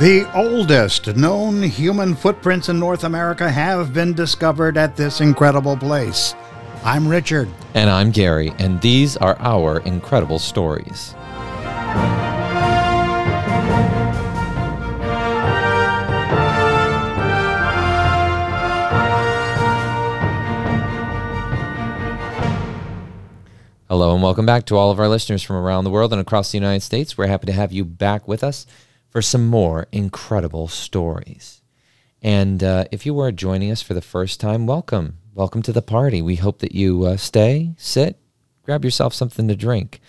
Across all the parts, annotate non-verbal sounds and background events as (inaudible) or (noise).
The oldest known human footprints in North America have been discovered at this incredible place. I'm Richard. And I'm Gary, and these are our incredible stories. Hello, and welcome back to all of our listeners from around the world and across the United States. We're happy to have you back with us for some more incredible stories. And uh, if you are joining us for the first time, welcome. Welcome to the party. We hope that you uh, stay, sit, grab yourself something to drink,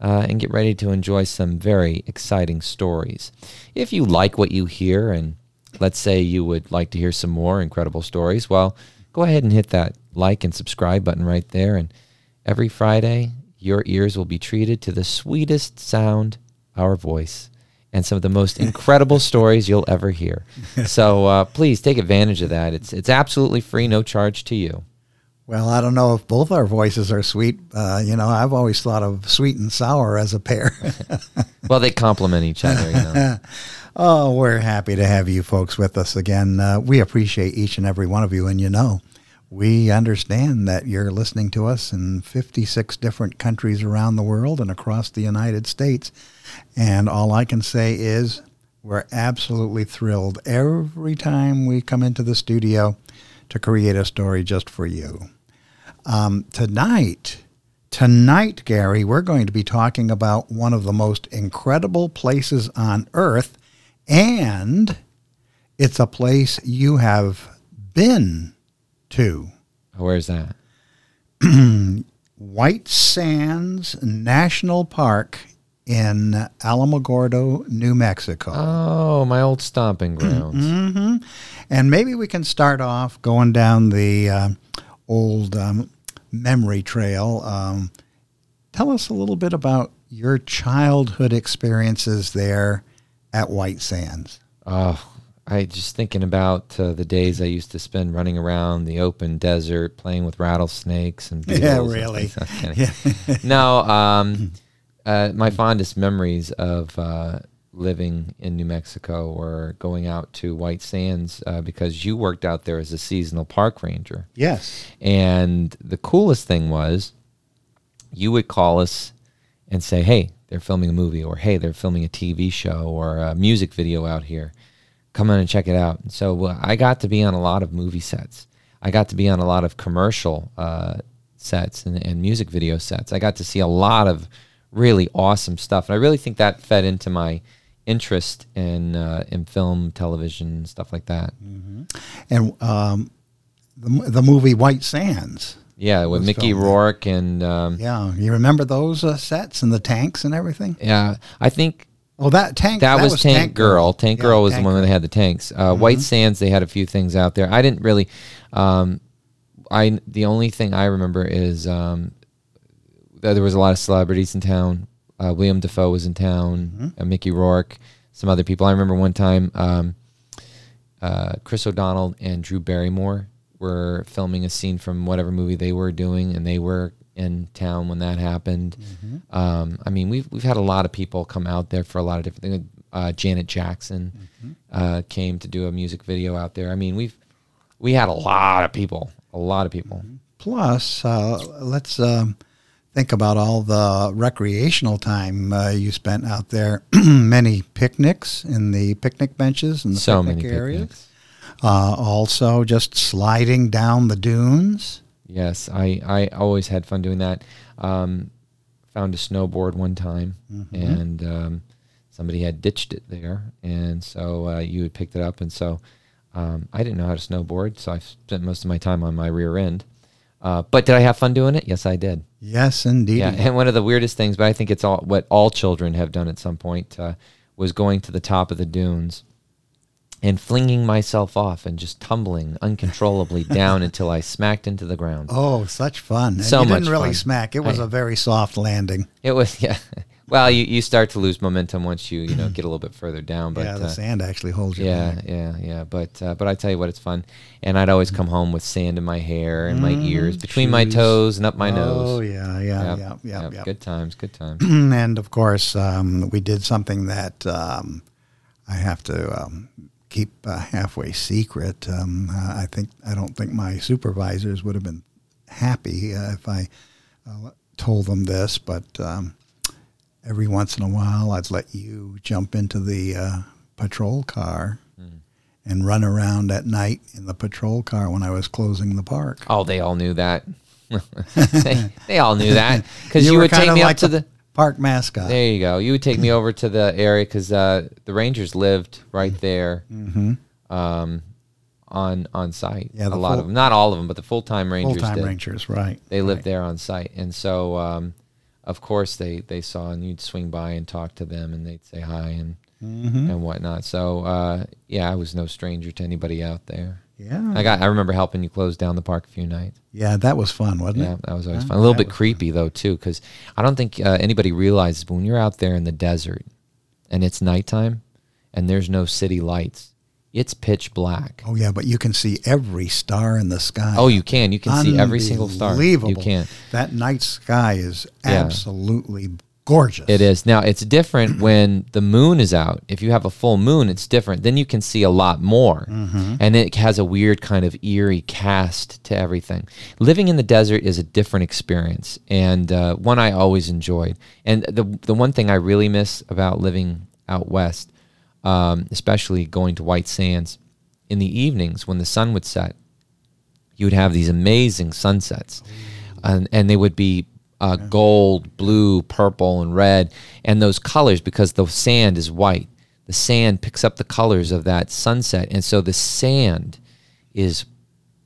uh, and get ready to enjoy some very exciting stories. If you like what you hear, and let's say you would like to hear some more incredible stories, well, go ahead and hit that like and subscribe button right there. And every Friday, your ears will be treated to the sweetest sound, our voice and some of the most incredible stories you'll ever hear. (laughs) So uh, please take advantage of that. It's it's absolutely free, no charge to you. Well, I don't know if both our voices are sweet. Uh, you know, I've always thought of sweet and sour as a pair. (laughs) well, they complement each other. You know? (laughs) oh, we're happy to have you folks with us again. Uh, we appreciate each and every one of you, and you know, we understand that you're listening to us in 56 different countries around the world and across the United States. And all I can say is we're absolutely thrilled every time we come into the studio to create a story just for you. Um, tonight, tonight, Gary, we're going to be talking about one of the most incredible places on earth, and it's a place you have been to. Where's that? (clears throat) White Sands National Park in Alamogordo, New Mexico. Oh, my old stomping (clears throat) grounds. mm-hmm. And maybe we can start off going down the uh, old um, memory trail. Um, tell us a little bit about your childhood experiences there at White Sands. Oh, I just thinking about uh, the days I used to spend running around the open desert, playing with rattlesnakes and yeah, really. (laughs) Yeah. no, um, (laughs) uh, my fondest memories of uh, living in New Mexico were going out to White Sands uh, because you worked out there as a seasonal park ranger. Yes. And the coolest thing was you would call us and say, hey, they're filming a movie, or hey, they're filming a TV show or a music video out here. Come on and check it out. And so uh, I got to be on a lot of movie sets. I got to be on a lot of commercial uh, sets and, and music video sets. I got to see a lot of really awesome stuff. And I really think that fed into my interest in uh, in film, television, stuff like that. Mm-hmm. And um, the the movie White Sands. Yeah, with Mickey Rourke and um, yeah, you remember those uh, sets and the tanks and everything. Yeah, I think. Oh, that tank. That, that was, was, Tank, tank Girl. Girl. Tank yeah, Girl was tank the one that had the tanks. Uh, mm-hmm. White Sands, they had a few things out there. I didn't really. Um, I the only thing I remember is um, there was a lot of celebrities in town. Uh, William Dafoe was in town. Mm-hmm. Uh, Mickey Rourke, some other people. I remember one time um, uh, Chris O'Donnell and Drew Barrymore were filming a scene from whatever movie they were doing, and they were in town when that happened. Mm-hmm. Um, I mean, we've we've had a lot of people come out there for a lot of different things. Uh, Janet Jackson mm-hmm. Uh, came to do a music video out there. I mean, we've we had a lot of people, a lot of people. Mm-hmm. Plus, uh, let's. Um, think about all the recreational time uh, you spent out there. (clears throat) many picnics in the picnic benches and the so picnic many areas. Uh, also, just sliding down the dunes. Yes, I, I always had fun doing that. Um, found a snowboard one time, mm-hmm. and um, somebody had ditched it there, and so uh, you had picked it up, and so um, I didn't know how to snowboard, so I spent most of my time on my rear end. Uh, but did I have fun doing it? Yes, I did. Yes, indeed. Yeah, and one of the weirdest things, but I think it's all what all children have done at some point, uh, was going to the top of the dunes and flinging myself off and just tumbling uncontrollably (laughs) down until I smacked into the ground. Oh, such fun! So you much didn't really fun. smack. It was I, a very soft landing. It was, yeah. (laughs) Well, you, you start to lose momentum once you you know get a little bit further down. But yeah, the uh, sand actually holds you. Yeah, back. yeah, yeah. But uh, but I tell you what, it's fun. And I'd always come home with sand in my hair and my ears, mm, between Shoes. my toes and up my oh, nose. Oh yeah, yeah, yeah, yeah, yep. Good times, good times. (clears throat) and of course, um, we did something that um, I have to um, keep uh, halfway secret. Um, I think I don't think my supervisors would have been happy uh, if I uh, told them this, but um, every once in a while I'd let you jump into the uh, patrol car and run around at night in the patrol car when I was closing the park. Oh, they all knew that. they, (laughs) (laughs) they all knew that because you, were would take me like up to the the. Park mascot. There you go. You would take me (laughs) over to the area because uh, the Rangers lived right there, um, on on site. Mm-hmm. Yeah, a lot full- of them, not all of them, but the full time Rangers Full time. Rangers, right? They lived right. there on site, and so um, of course they they saw, and you'd swing by and talk to them, and they'd say hi and Mm-hmm. and whatnot. So uh, yeah, I was no stranger to anybody out there. Yeah, I got I remember helping you close down the park a few nights. yeah, that was fun, wasn't Yeah, it? Yeah, that was always Huh? fun. A little bit creepy though too, because I don't think uh, anybody realizes when you're out there in the desert and it's nighttime and there's no city lights, it's pitch black. Oh yeah, but you can see every star in the sky. Oh, you can. You can see every single star. You Unbelievable. can. That night sky is Yeah. absolutely gorgeous. It is. Now, it's different (clears throat) when the moon is out. If you have a full moon, it's different. Then you can see a lot more. Mm-hmm. And it has a weird kind of eerie cast to everything. Living in the desert is a different experience and uh, one I always enjoyed. And the, the one thing I really miss about living out west, um, especially going to White Sands, in the evenings when the sun would set, you would have these amazing sunsets. And, and they would be uh, gold, blue, purple, and red. And those colors, because the sand is white, the sand picks up the colors of that sunset. And so the sand is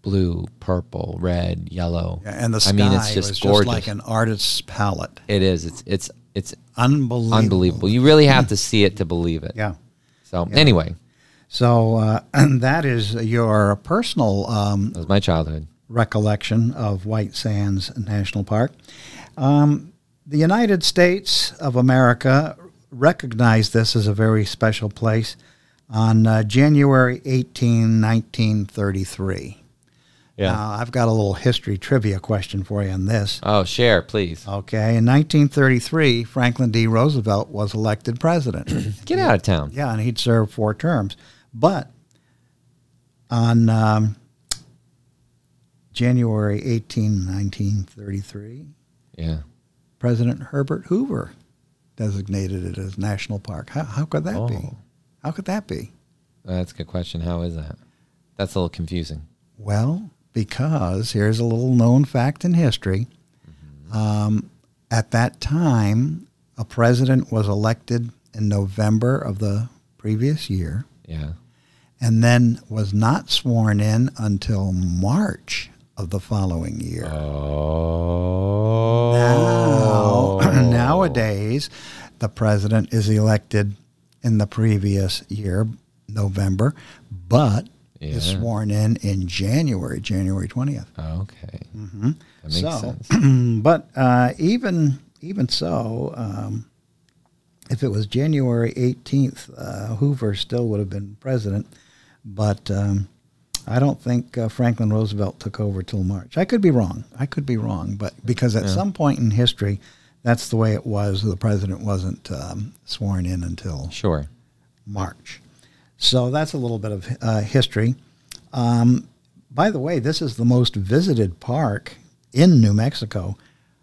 blue, purple, red, yellow. Yeah, and the sky I mean, it's just was gorgeous. just like an artist's palette. it is. It's, it's, it's Unbelievable. unbelievable. You really have to see it to believe it. Yeah. So, anyway, So uh, (clears throat) and that is your personal um, that was my childhood. recollection of White Sands National Park. Um, the United States of America recognized this as a very special place on uh, January 18, 1933. Now, I've got a little history trivia question for you on this. Oh, share, please. Okay, in 1933, Franklin D. Roosevelt was elected president. (clears throat) Get out of town. Yeah, and he'd served four terms. But on um, January 18, 1933, Yeah. President Herbert Hoover designated it as national park. How, how could that be? Oh. How could that be? That's a good question. How is that? That's a little confusing. Well, because here's a little known fact in history. Um, at that time, a president was elected in November of the previous year. Yeah. and then was not sworn in until March of the following year. Oh. Now, (clears throat) nowadays, the president is elected in the previous year, November, but is sworn in in January, January 20th. Okay. Mm-hmm. That makes so, sense. (clears throat) but uh, even even so, um, if it was January 18th, uh, Hoover still would have been president. But um, I don't think uh, Franklin Roosevelt took over till March. I could be wrong. I could be wrong. But because at Yeah. some point in history, that's the way it was. The president wasn't um, sworn in until Sure. March. So that's a little bit of uh, history. Um, by the way, this is the most visited park in New Mexico.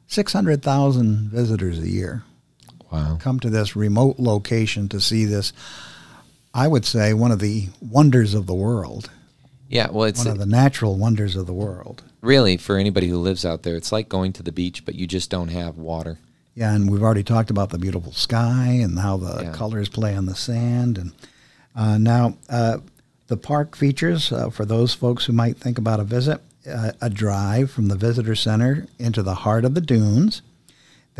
600,000 visitors a year Wow. come to this remote location to see this, I would say, one of the wonders of the world, Yeah. Well, it's one of the natural wonders of the world. really for anybody who lives out there. It's like going to the beach, but you just don't have water. Yeah, and we've already talked about the beautiful sky and how the Yeah. colors play on the sand. And uh, now, uh, the park features uh, for those folks who might think about a visit uh, a drive from the visitor center into the heart of the dunes.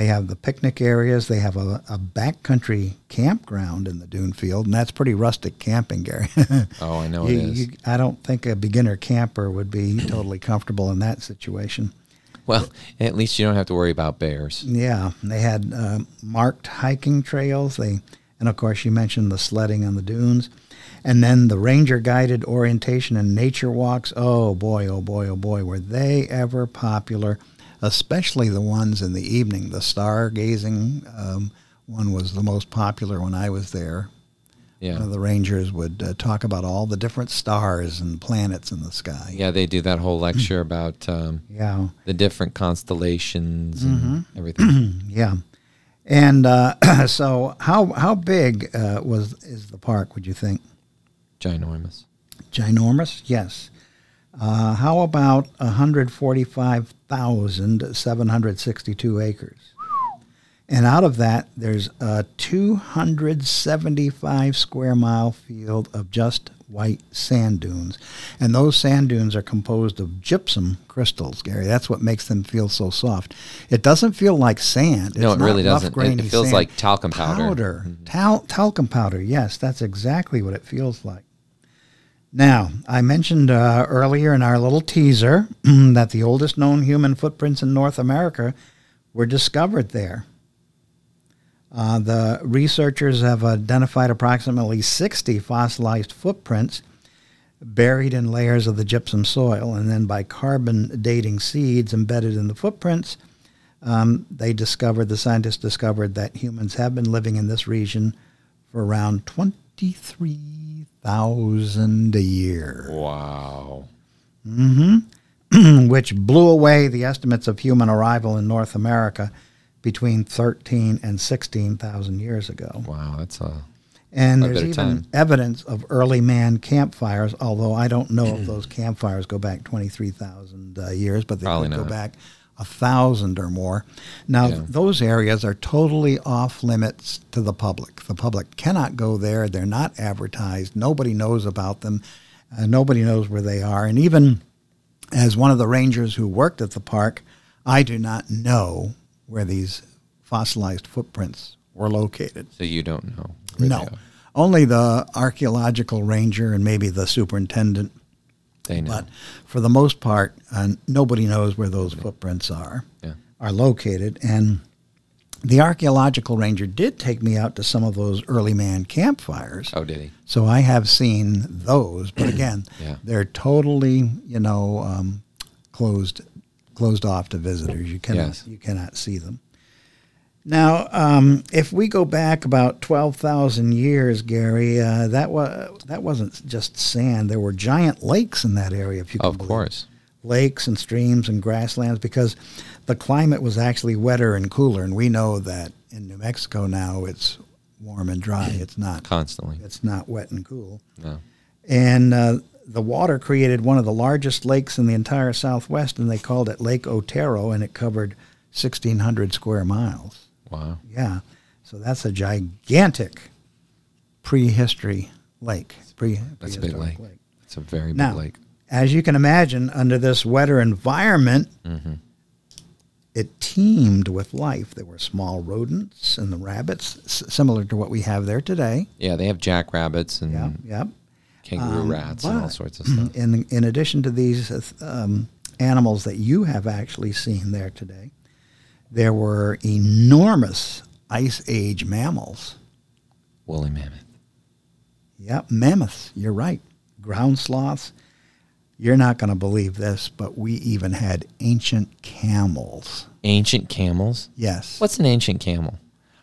They have the picnic areas. They have a, a backcountry campground in the dune field, and that's pretty rustic camping, Gary. (laughs) Oh, I know You- it is. you- I don't think a beginner camper would be (clears throat) totally comfortable in that situation. well, at least you don't have to worry about bears. Yeah, they had uh, marked hiking trails. They, and of course, you mentioned the sledding on the dunes, and then the ranger guided orientation and nature walks. Oh boy, oh boy, oh boy, were they ever popular? Especially the ones in the evening. The stargazing um, one was the most popular when I was there. Yeah. One of the rangers would uh, talk about all the different stars and planets in the sky. Yeah, they do that whole lecture (clears throat) about um, Yeah. the different constellations Mm-hmm. and (clears throat) everything. Yeah. And uh, (clears throat) so, how how big uh, was is the park? Would you think? Ginormous. Ginormous? Yes. Uh, how about 145,762 acres? And out of that, there's a 275 square mile field of just white sand dunes. And those sand dunes are composed of gypsum crystals, Gary. That's what makes them feel so soft. It doesn't feel like sand. No, it really doesn't. It- feels sand. like talcum powder. Powder. Mhm. Tal- talcum powder. Yes, that's exactly what it feels like. Now, I mentioned uh, earlier in our little teaser (clears throat) that the oldest known human footprints in North America were discovered there. Uh, the researchers have identified approximately 60 fossilized footprints buried in layers of the gypsum soil, and then by carbon dating seeds embedded in the footprints, um, they discovered the scientists discovered that humans have been living in this region for around 23,000 a year, Wow. (clears throat) which blew away the estimates of human arrival in North America between 13 and 16,000 years ago. Wow, that's a And a there's even time. evidence of early man campfires, although I don't know if (clears throat) those campfires go back 23,000 uh, years, but they Probably could go back a thousand or more. Now, Yeah. those areas are totally off limits to the public. The public cannot go there. They're not advertised. Nobody knows about them. Uh, nobody knows where they are. And even as one of the rangers who worked at the park, I do not know where these fossilized footprints were located. so you don't know. No. Only the archaeological ranger and maybe the superintendent. They know. But for the most part, uh, nobody knows where those footprints are Yeah. are located. And the archaeological ranger did take me out to some of those early man campfires. oh, did he? So I have seen those, but (clears throat) again, Yeah. they're totally, you know, um, closed closed off to visitors. You cannot Yes. you cannot see them. Now, um, if we go back about twelve thousand years, Gary, uh, that was that wasn't just sand. There were giant lakes in that area. If you Of it course. lakes and streams and grasslands because the climate was actually wetter and cooler. And we know that in New Mexico now it's warm and dry. (clears throat) It's not. Constantly. It's not wet and cool. No. And uh, the water created one of the largest lakes in the entire Southwest, and they called it Lake Otero, and it covered 1,600 square miles. Wow. Yeah, so that's a gigantic prehistory lake. Pre- That's a big prehistoric lake. It's a very big Now, lake. as you can imagine, under this wetter environment, hmm it teemed with life. There were small rodents and the rabbits, s- similar to what we have there today. Yeah, they have jackrabbits and Yeah, yep. kangaroo Um, rats and all sorts of (clears throat) stuff. In in addition to these uh, um, animals that you have actually seen there today, there were enormous ice age mammals. Woolly mammoth. Yep, mammoths. You're right. Ground sloths. You're not going to believe this, but we even had ancient camels. Ancient camels. Yes. What's an ancient camel?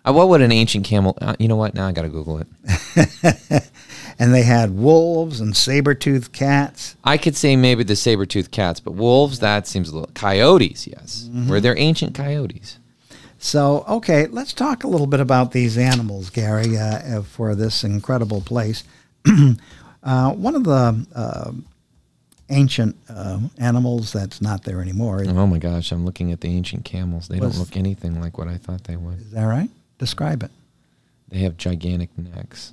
Uh, what would an ancient camel? Uh, you know what? Now I got to Google it. (laughs) and they had wolves and saber-toothed cats. I could say maybe the saber-toothed cats, but wolves, that seems a little. Coyotes, yes. Mm-hmm. Were there ancient coyotes? So, okay, let's talk a little bit about these animals, Gary, uh, for this incredible place. (clears throat) uh, one of the uh, ancient uh, animals that's not there anymore, Oh my gosh, I'm looking at the ancient camels. They Was- don't look anything like what I thought they would. Is that right? Describe it. They have gigantic necks,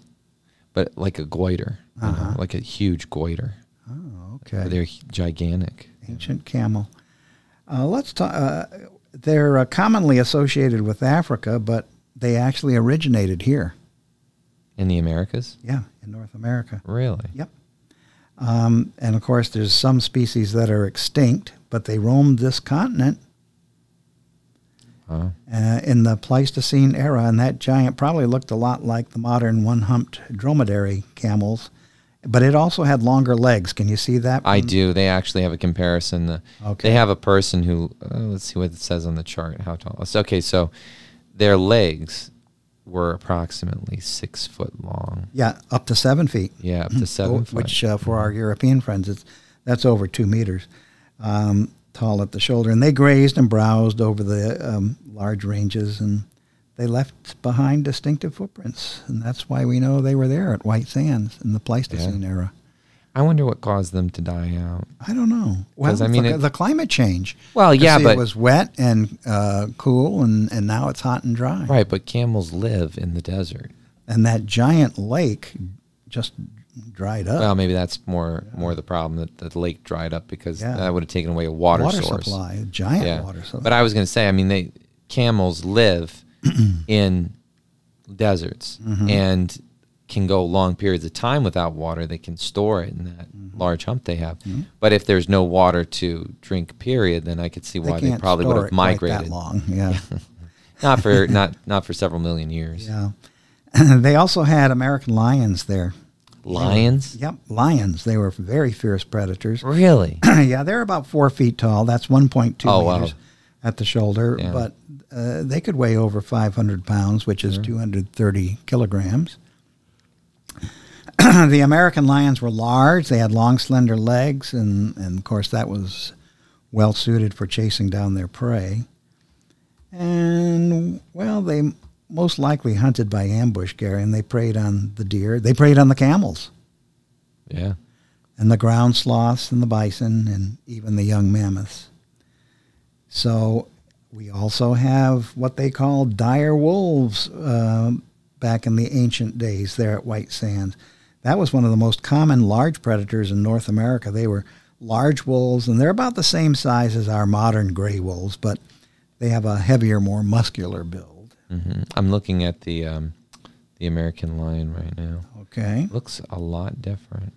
but like a goiter, you know, Uh-huh. like a huge goiter. Oh, okay. They're gigantic. Ancient camel. Uh, let's talk. Uh, they're uh, commonly associated with Africa, but they actually originated here. In the Americas? Yeah, in North America. Really? Yep. Um, and of course, there's some species that are extinct, but they roamed this continent Wow. uh, in the Pleistocene era, and that giant probably looked a lot like the modern one-humped dromedary camels, but it also had longer legs. Can you see that? I do. They actually have a comparison. The, Okay. They have a person who, uh, let's see what it says on the chart. How tall? Okay, so their legs were approximately six foot long. Yeah, up to seven feet. Yeah, up to seven. foot. Which uh, for our European friends, it's that's over two meters um, tall at the shoulder. And they grazed and browsed over the um, large ranges, and they left behind distinctive footprints. And that's why we know they were there at White Sands in the Pleistocene era. I wonder what caused them to die out. I don't know. Well, I mean, the, it- the climate change. Well, yeah, but- it was wet and uh, cool, and, and now it's hot and dry. Right, but camels live in the desert. And that giant lake just dried up. Well, maybe that's more more the problem that the lake dried up because Yeah. that would have taken away a water, water source. supply, a giant Yeah. water supply. But I was going to say, I mean, they camels live (clears throat) in deserts Mm-hmm. and can go long periods of time without water. They can store it in that Mm-hmm. large hump they have. But if there's no water to drink, period, then I could see why they can't probably would have migrated. that long. Yeah. (laughs) Not for not not for several million years. Yeah. (clears throat) they also had American lions there. Lions, Yep, lions. They were very fierce predators. (clears throat) really? yeah, they're about four feet tall. That's 1.2 Oh, wow. meters at the shoulder. Yeah. But uh, they could weigh over 500 pounds, which is 230 kilograms. (clears throat) the American lions were large. They had long, slender legs, and, and of course, that was well suited for chasing down their prey. And, well, they most likely hunted by ambush, Gary, and they preyed on the deer. They preyed on the camels yeah. and the ground sloths and the bison and even the young mammoths. So we also have what they call dire wolves uh, back in the ancient days there at White Sands. That was one of the most common large predators in North America. They were large wolves, and they're about the same size as our modern gray wolves, but they have a heavier, more muscular build. Hmm I'm looking at the um, the American lion right now. Okay. looks a lot different.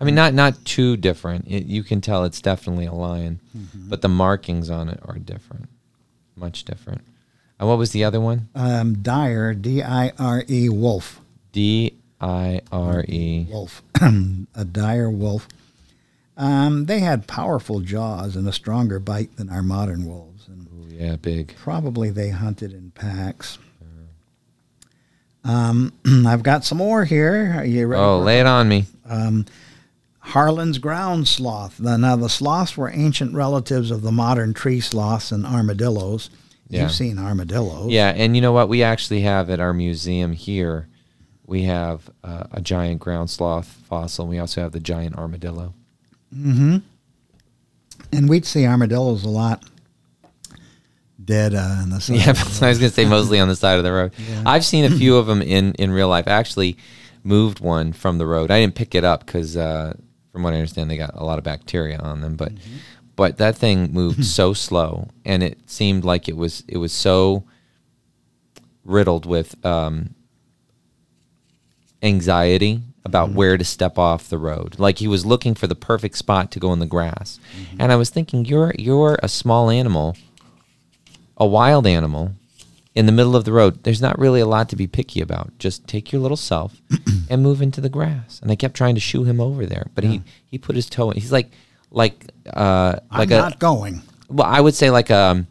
I mean, not not too different. It, you can tell it's definitely a lion, but the markings on it are different, much different. And what was the other one? Um, dire, D I R E, wolf. D I R E. wolf, (clears throat) a dire wolf. Um, they had powerful jaws and a stronger bite than our modern wolves, Yeah, big. probably they hunted in packs. Um, (clears throat) I've got some more here. Are you ready? Oh, lay it on me. um, Harlan's ground sloth. Now, the sloths were ancient relatives of the modern tree sloths and armadillos. Yeah. You've seen armadillos. Yeah, and you know what? We actually have at our museum here, we have uh, a giant ground sloth fossil. and We also have the giant armadillo. Mm-hmm. And we'd see armadillos a lot dead uh, in the (laughs) side. Yeah, of the I was going to say mostly on the side of the road. (laughs) Yeah. I've seen a few of (clears throat) them in, in real life. I actually moved one from the road. I didn't pick it up because, uh, from what I understand, they got a lot of bacteria on them. But but that thing moved (clears throat) so slow, and it seemed like it was it was so riddled with um, anxiety about where to step off the road. Like he was looking for the perfect spot to go in the grass. And I was thinking, you're you're a small animal a wild animal in the middle of the road, there's not really a lot to be picky about. Just take your little self (clears throat) and move into the grass. And I kept trying to shoo him over there, but he he put his toe in. He's like like uh I'm a not going. well, I would say like a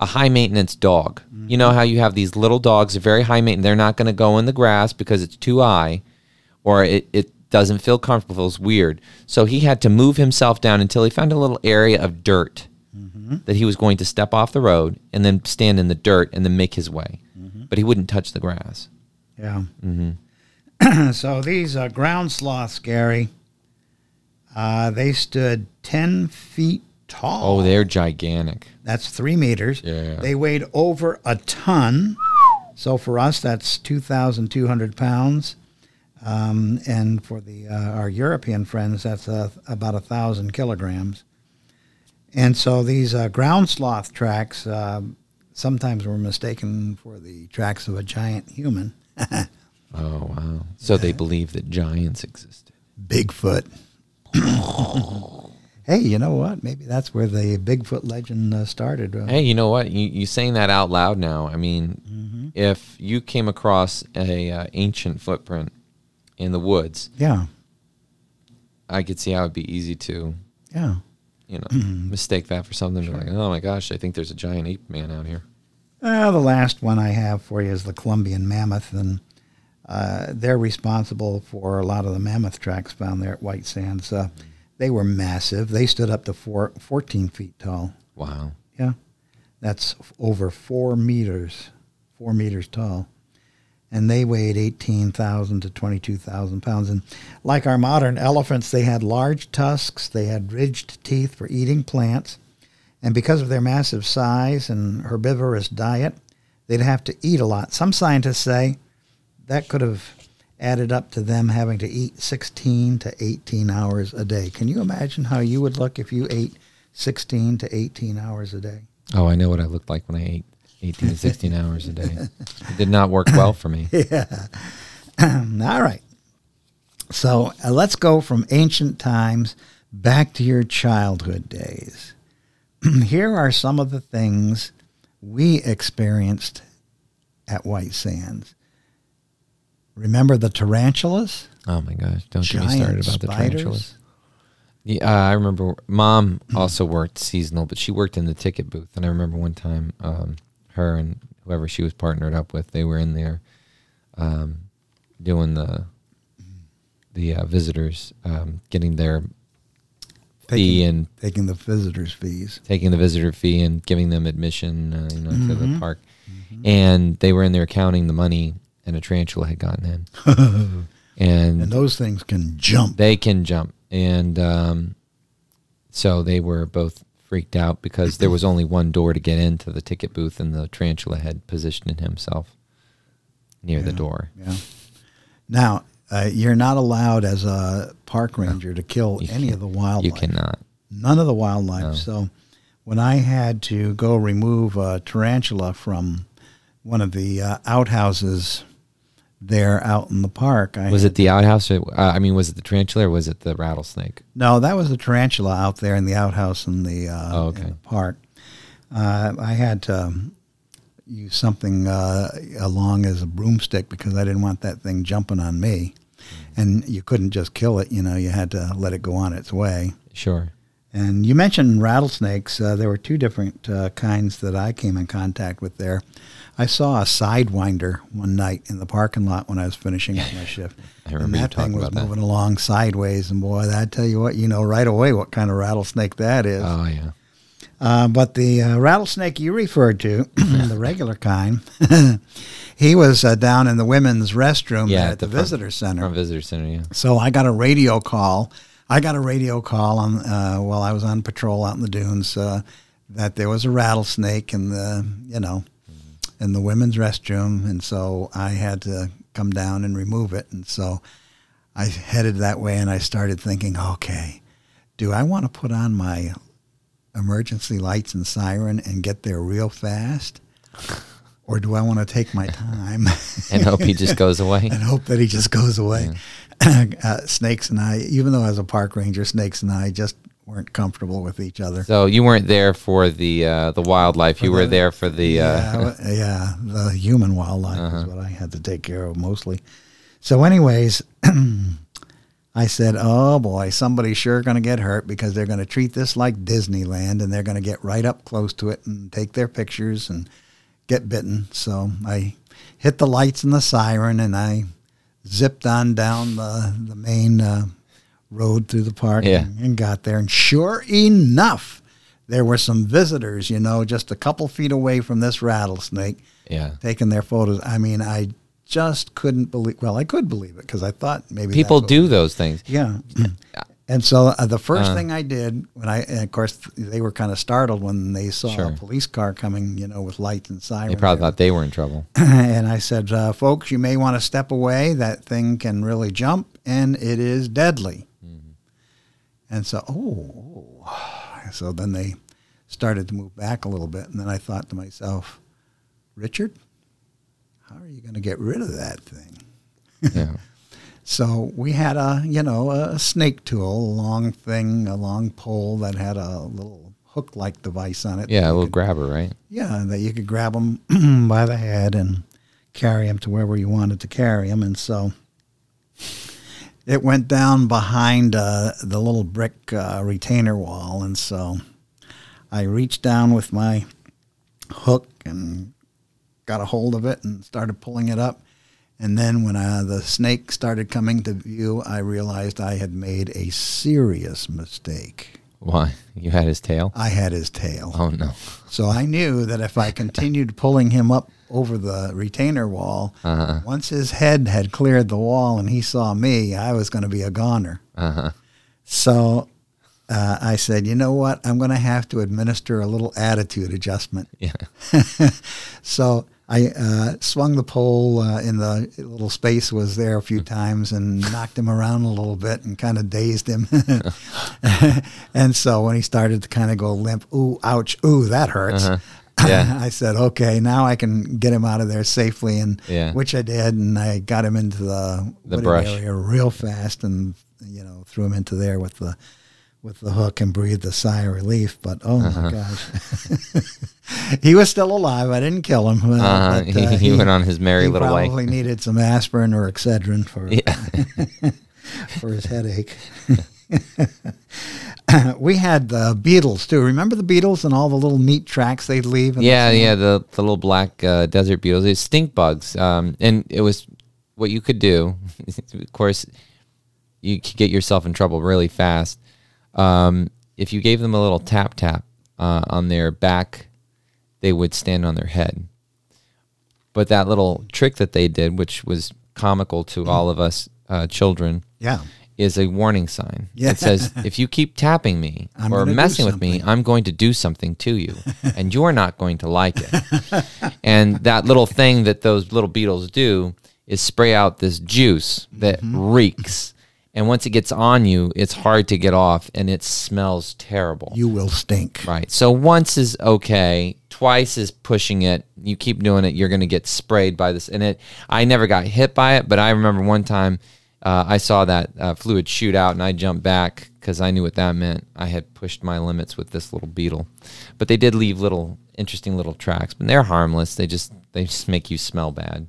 a high maintenance dog. You know how you have these little dogs, they're very high maintenance. They're not going to go in the grass because it's too high or it, it doesn't feel comfortable, feels weird. So he had to move himself down until he found a little area of dirt that he was going to step off the road and then stand in the dirt and then make his way. But he wouldn't touch the grass. Yeah. hmm (clears throat) so these uh, ground sloths, Gary, uh, they stood 10 feet tall. Oh, they're gigantic. That's three meters. Yeah. They weighed over a ton. So for us, that's 2,200 pounds. Um, and for the uh, our European friends, that's uh, about a thousand kilograms. And so these uh, ground sloth tracks um sometimes were mistaken for the tracks of a giant human. (laughs) Oh, wow. So they believe that giants existed. Bigfoot. (laughs) hey, you know what? Maybe that's where the Bigfoot legend uh, started. Uh, Hey, you know what? You you saying that out loud now. I mean, if you came across a uh, ancient footprint in the woods, Yeah, I could see how it'd be easy to, yeah. You know, mistake that for something. Be like, oh my gosh, I think there's a giant ape man out here. Uh, the last one I have for you is the Columbian mammoth, and uh, they're responsible for a lot of the mammoth tracks found there at White Sands. Uh, they were massive. They stood up to four, 14 feet tall. Wow. Yeah, that's over four meters, four meters tall, and they weighed 18,000 to 22,000 pounds. And like our modern elephants, they had large tusks. They had ridged teeth for eating plants, and because of their massive size and herbivorous diet, they'd have to eat a lot. Some scientists say that could have added up to them having to eat 16 to 18 hours a day. Can you imagine how you would look if you ate 16 to 18 hours a day? Oh, I know what I looked like when I ate 18 to 16 hours a day. It did not work well for me. (laughs) yeah. (clears throat) All right. So uh, let's go from ancient times back to your childhood days. (clears throat) Here are some of the things we experienced at White Sands. Remember the tarantulas? Oh my gosh! Don't get me started about the tarantulas. Yeah, uh, I remember. Mom also worked seasonal, but she worked in the ticket booth, and I remember one time, um, her and whoever she was partnered up with, they were in there, um, doing the the uh, visitors, um, getting their fee Taking, and taking the visitors' fees. taking the visitor fee and giving them admission, uh, you know, to the Mhm. park. And they were in there counting the money, and a tarantula had gotten in, (laughs) and, And those things can jump. they can jump, and um, so they were both freaked out because there was only one door to get into the ticket booth, and the tarantula had positioned himself near the door. Yeah. Now, uh, you're not allowed as a park ranger to kill You any of the wildlife. You cannot. None of the wildlife. No. So when I had to go remove a tarantula from one of the uh, outhouses there out in the park, I Was it the outhouse? Or, uh, I mean, was it the tarantula or was it the rattlesnake? No, that was the tarantula out there in the outhouse in the, uh, Oh, in the park. Uh, I had to um, use something uh, along as a broomstick because I didn't want that thing jumping on me. Mm-hmm. And you couldn't just kill it, you know, you had to let it go on its way. Sure. And you mentioned rattlesnakes. Uh, there were two different uh, kinds that I came in contact with there. I saw a sidewinder one night in the parking lot when I was finishing up my shift. (laughs) I and remember you that thing was about that. moving along sideways, and boy, I tell you what, you know right away what kind of rattlesnake that is. Oh yeah. Uh, but the uh, rattlesnake you referred to, (clears throat) the regular kind, (laughs) he was uh, down in the women's restroom Yeah, at, at the, the front- visitor center. From visitor center. Yeah. So I got a radio call. I got a radio call on uh, while I was on patrol out in the dunes uh, that there was a rattlesnake and the you know in the women's restroom, and so I had to come down and remove it. And so I headed that way, and I started thinking, okay, do I want to put on my emergency lights and siren and get there real fast, (laughs) or do I want to take my time (laughs) And hope he just goes away. (laughs) and hope that he just goes away. (coughs) uh, Snakes and I, even though I was a park ranger, Snakes and I just weren't comfortable with each other. So you weren't there for the uh, the wildlife. You For were there for the. Uh, yeah, (laughs) yeah, the human wildlife Uh-huh. is what I had to take care of mostly. So, anyways, (clears throat) I said, "Oh boy, somebody's sure going to get hurt because they're going to treat this like Disneyland, and they're going to get right up close to it and take their pictures and get bitten." So I hit the lights and the siren, and I zipped on down the the main uh, road through the park Yeah. and, and got there. And sure enough, there were some visitors, you know, just a couple feet away from this rattlesnake yeah. taking their photos. I mean, I just couldn't believe. Well, I could believe it because I thought maybe People do those things. Yeah. (clears throat) And so uh, the first Uh. thing I did when I, and of course, they were kind of startled when they saw Sure. a police car coming, you know, with lights and sirens. They probably thought they were in trouble. (clears throat) and I said, uh, folks, you may want to step away. That thing can really jump, and it is deadly. And so, oh, oh. so then they started to move back a little bit, and then I thought to myself, Richard, how are you going to get rid of that thing? Yeah. (laughs) So we had a, you know, a snake tool, a long thing, a long pole that had a little hook-like device on it. Yeah, a little could- grabber, right? yeah, that you could grab them (clears throat) by the head and carry them to wherever you wanted to carry them. And so it went down behind uh, the little brick uh, retainer wall. And so I reached down with my hook and got a hold of it and started pulling it up. And then when uh, the snake started coming to view, I realized I had made a serious mistake. Why? You had his tail? I had his tail. Oh, no. So I knew that if I continued pulling him up over the retainer wall, Uh-huh. once his head had cleared the wall and he saw me, I was going to be a goner. Uh-huh. So uh, I said, you know what? I'm going to have to administer a little attitude adjustment. Yeah. (laughs) So I uh, swung the pole uh, in the little space was there a few times and knocked him around a little bit and kind of dazed him. (laughs) and so when he started to kind of go limp, ooh, ouch, ooh, that hurts. Uh-huh. Yeah. (laughs) I said, okay, now I can get him out of there safely, and Yeah. which I did, and I got him into the, The brush. area real fast, and you know threw him into there with the with the hook and breathed a sigh of relief. But oh Uh-huh. my gosh, (laughs) he was still alive. I didn't kill him. uh, Uh-huh. but, he, he went on his merry little way. probably (laughs) needed some aspirin or Excedrin for Yeah. for his headache. (coughs) we had the beetles too. Remember the beetles and all the little neat tracks they'd leave? in the Yeah, sand? yeah, the, the little black uh, desert beetles, it's stink bugs. Um, and it was what you could do. (laughs) of course, you could get yourself in trouble really fast. Um, if you gave them a little tap tap uh, on their back, they would stand on their head. But that little trick that they did, which was comical to all of us uh, children, Yeah. Is a warning sign. (laughs) Yeah. It says, if you keep tapping me (laughs) I'm or messing with me. I'm going to do something to you, (laughs) and you're not going to like it. and that little thing that those little beetles do is spray out this juice that Mm-hmm. reeks. And once it gets on you, it's hard to get off, and it smells terrible. You will stink. Right. So once is okay. Twice is pushing it. You keep doing it, you're going to get sprayed by this. And it, I never got hit by it, but I remember one time uh, I saw that uh, fluid shoot out, and I jumped back because I knew what that meant. I had pushed my limits with this little beetle, but they did leave little interesting little tracks. But they're harmless. They just they just make you smell bad.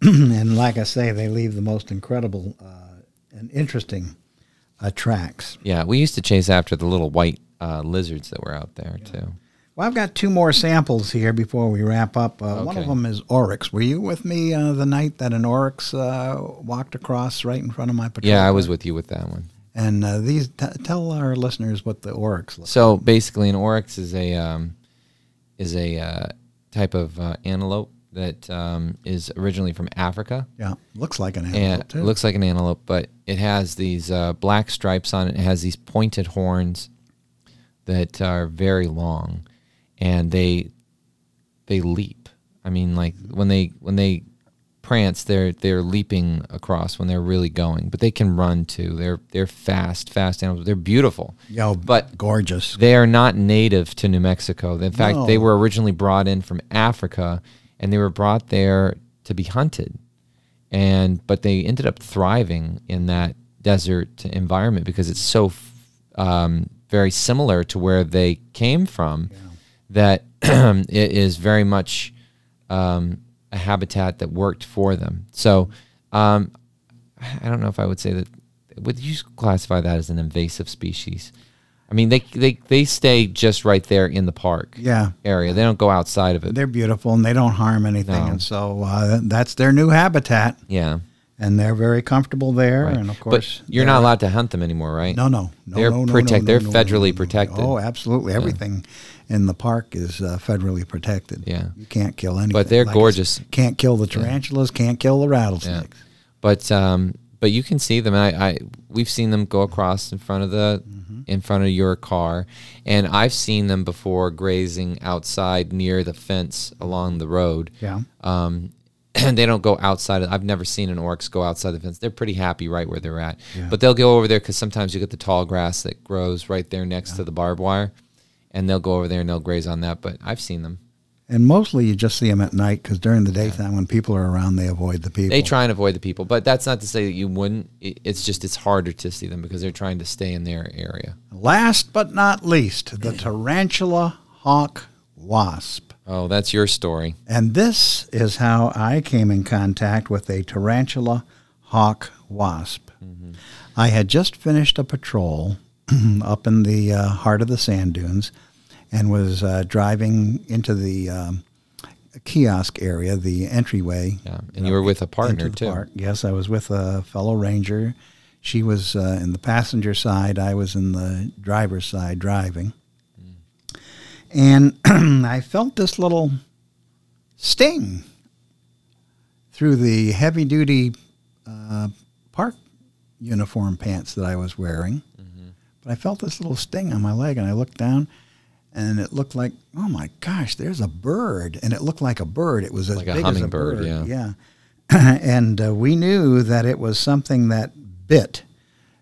(clears throat) and like I say, they leave the most incredible uh, and interesting uh, tracks. Yeah, we used to chase after the little white uh, lizards that were out there too. Well, I've got two more samples here before we wrap up. Uh, One of them is oryx. Were you with me uh, the night that an oryx uh, walked across right in front of my patrol? Yeah, I was with you with that one. And uh, these, t- tell our listeners what the oryx looks. So basically, an oryx is a um, is a uh, type of uh, antelope that um, is originally from Africa, Yeah, looks like an antelope it too. looks like an antelope, but it has these uh, black stripes on it. It has these pointed horns that are very long, and they they leap. I mean, like when they when they prance, they're they're leaping across when they're really going. But they can run too. They're they're fast, fast animals. They're beautiful. Yo, but gorgeous. They are not native to New Mexico. In fact, they were originally brought in from Africa, and they were brought there to be hunted. And but they ended up thriving in that desert environment because it's so um, very similar to where they came from that (clears throat) it is very much um, a habitat that worked for them. So um, I don't know if I would say that. Would you classify that as an invasive species? I mean, they they they stay just right there in the park Yeah, area. They don't go outside of it. they're beautiful and they don't harm anything, No. and so uh, that's their new habitat, yeah, and they're very comfortable there. right. And of course, but you're they're- not allowed to hunt them anymore, right? No, no, no, They're no, no, protect- no, they're no, no, federally no, no. protected. Oh, absolutely. Everything in the park is uh, federally protected. Yeah. you can't kill anything. But they're Like gorgeous. Can't kill the tarantulas. Can't kill the rattlesnakes. Yeah. But um, but you can see them. I, I we've seen them go across in front of the Mm-hmm. in front of your car, and I've seen them before grazing outside near the fence along the road. Yeah. um, and (clears throat) they don't go outside. I've never seen an oryx go outside the fence. They're pretty happy right where they're at. Yeah. But they'll go over there because sometimes you get the tall grass that grows right there next to the barbed wire, and they'll go over there and they'll graze on that. But I've seen them. And mostly you just see them at night because during the daytime when people are around, they avoid the people. They try and avoid the people, but that's not to say that you wouldn't. It's just it's harder to see them because they're trying to stay in their area. Last but not least, the tarantula hawk wasp. Oh, that's your story. And this is how I came in contact with a tarantula hawk wasp. I had just finished a patrol (clears throat) up in the uh, heart of the sand dunes and was uh, driving into the um, kiosk area, the entryway. Yeah, and you were with a partner too. park. Yes, I was with a fellow ranger. She was uh, in the passenger side. I was in the driver's side driving. And (clears throat) I felt this little sting through the heavy duty uh, park uniform pants that I was wearing. But I felt this little sting on my leg, and I looked down, and it looked like, oh my gosh, there's a bird, and it looked like a bird. It was as Like a big hummingbird, as a bird. yeah. yeah. (clears throat) and uh, we knew that it was something that bit.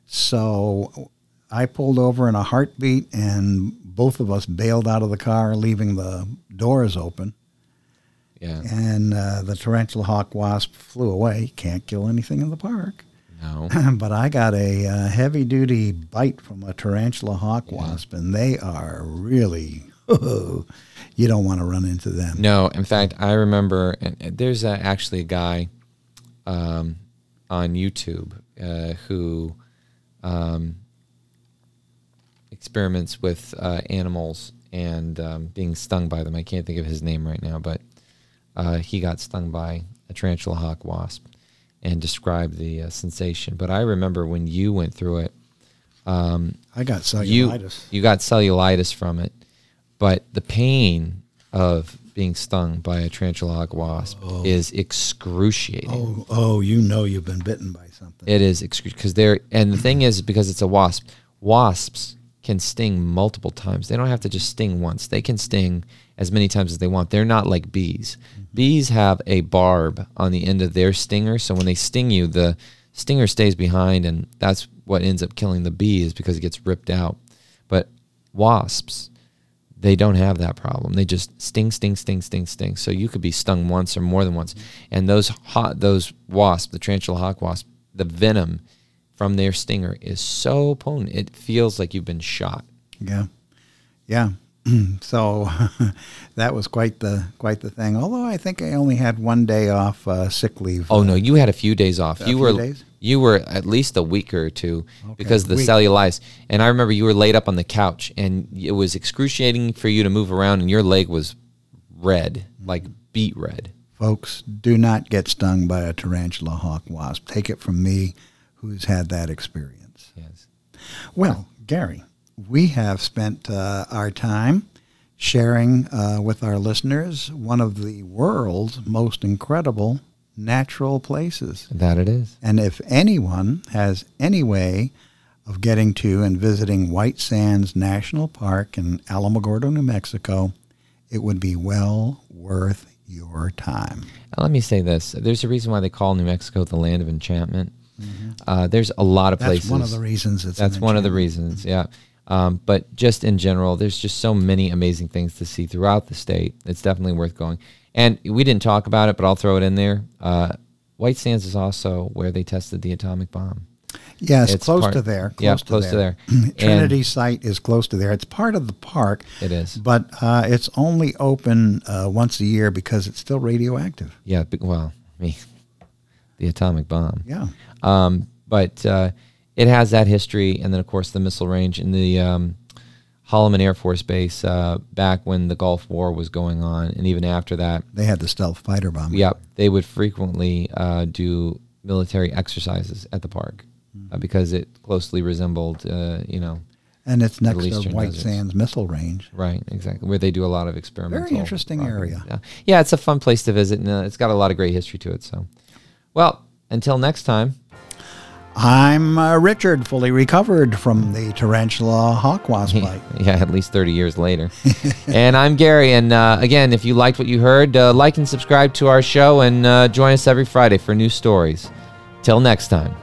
So I pulled over in a heartbeat, and both of us bailed out of the car, leaving the doors open. Yeah. And uh, the tarantula hawk wasp flew away. Can't kill anything in the park. No. (laughs) but I got a uh, heavy duty bite from a tarantula hawk wasp, and they are really, (laughs) you don't want to run into them. No, in fact, I remember, and there's uh actually a guy um, on YouTube uh, who um, experiments with uh, animals and um, being stung by them. I can't think of his name right now, but uh, he got stung by a tarantula hawk wasp and describe the uh, sensation. But I remember when you went through it, um, I got you cellulitis. you got cellulitis from it, but the pain of being stung by a tarantula wasp is excruciating. oh, oh, you know you've been bitten by something. It is excruciating because they're and the thing is because it's a wasp. Wasps can sting multiple times. They don't have to just sting once. They can sting as many times as they want. They're not like bees. Bees have a barb on the end of their stinger, so when they sting you, the stinger stays behind, and that's what ends up killing the bee is because it gets ripped out. But wasps, they don't have that problem. They just sting, sting, sting, sting, sting. So you could be stung once or more than once. And those hot, those wasps, the tarantula hawk wasp, the venom from their stinger is so potent. It feels like you've been shot. Yeah, yeah. (clears throat) so (laughs) that was quite the quite the thing. Although I think I only had one day off uh, sick leave. Oh no, you had a few days off. A you few were days? you were at least a week or two because of the week. cellulitis. And I remember you were laid up on the couch, and it was excruciating for you to move around, and your leg was red, like beet red. Folks, do not get stung by a tarantula hawk wasp. Take it from me, who's had that experience. Yes. Well, Gary, we have spent uh, our time sharing uh, with our listeners one of the world's most incredible natural places. That it is. And if anyone has any way of getting to and visiting White Sands National Park in Alamogordo, New Mexico, it would be well worth your time. Let me say this: there's a reason why they call New Mexico the land of enchantment. Uh, there's a lot of That's places. one of the reasons it's That's one of the reasons. Yeah. Um, but just in general, there's just so many amazing things to see throughout the state. It's definitely worth going. And we didn't talk about it, but I'll throw it in there. Uh, White Sands is also where they tested the atomic bomb. Yes, It's close part- to there. Close yeah, to close to there. there. (clears throat) Trinity site is close to there. It's part of the park, It is. but uh, it's only open uh, once a year because it's still radioactive. Yeah. Well, I (laughs) mean, the atomic bomb. Yeah. Um, but uh, it has that history, and then of course the missile range in the um, Holloman Air Force Base uh, back when the Gulf War was going on, and even after that. They had the stealth fighter bomber. Yep, they would frequently uh, do military exercises at the park uh, because it closely resembled, uh, you know, And it's next to White deserts. Sands Missile Range. right, exactly, where they do a lot of experimental. Very interesting area. Yeah. yeah, it's a fun place to visit, and uh, it's got a lot of great history to it. So, well, until next time. I'm uh, Richard, fully recovered from the tarantula hawk wasp bite. (laughs) Yeah, at least 30 years later. and I'm Gary. And uh, again, if you liked what you heard, uh, like and subscribe to our show and uh, join us every Friday for new stories. Till next time.